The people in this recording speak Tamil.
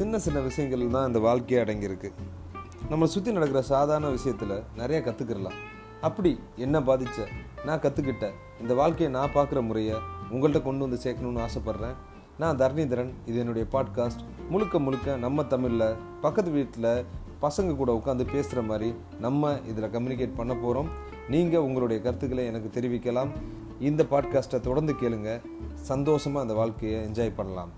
சின்ன சின்ன விஷயங்கள் தான் இந்த வாழ்க்கையே அடங்கியிருக்கு. நம்ம சுற்றி நடக்கிற சாதாரண விஷயத்தில் நிறையா கற்றுக்கிடலாம் அப்படி என்ன பாதித்த நான் கற்றுக்கிட்ட இந்த வாழ்க்கையை நான் பார்க்குற முறையை உங்கள்கிட்ட கொண்டு வந்து சேர்க்கணும்னு ஆசைப்பட்றேன். நான் தரணிதரன். இது என்னுடைய பாட்காஸ்ட் முழுக்க முழுக்க நம்ம தமிழில் பக்கத்து வீட்டில் பசங்க கூட உட்காந்து பேசுகிற மாதிரி நம்ம இதில் கம்யூனிகேட் பண்ண போகிறோம் நீங்கள் உங்களுடைய கருத்துக்களை எனக்கு தெரிவிக்கலாம். இந்த பாட்காஸ்ட்டை தொடர்ந்து கேளுங்க. சந்தோஷமாக அந்த வாழ்க்கையை என்ஜாய் பண்ணலாம்.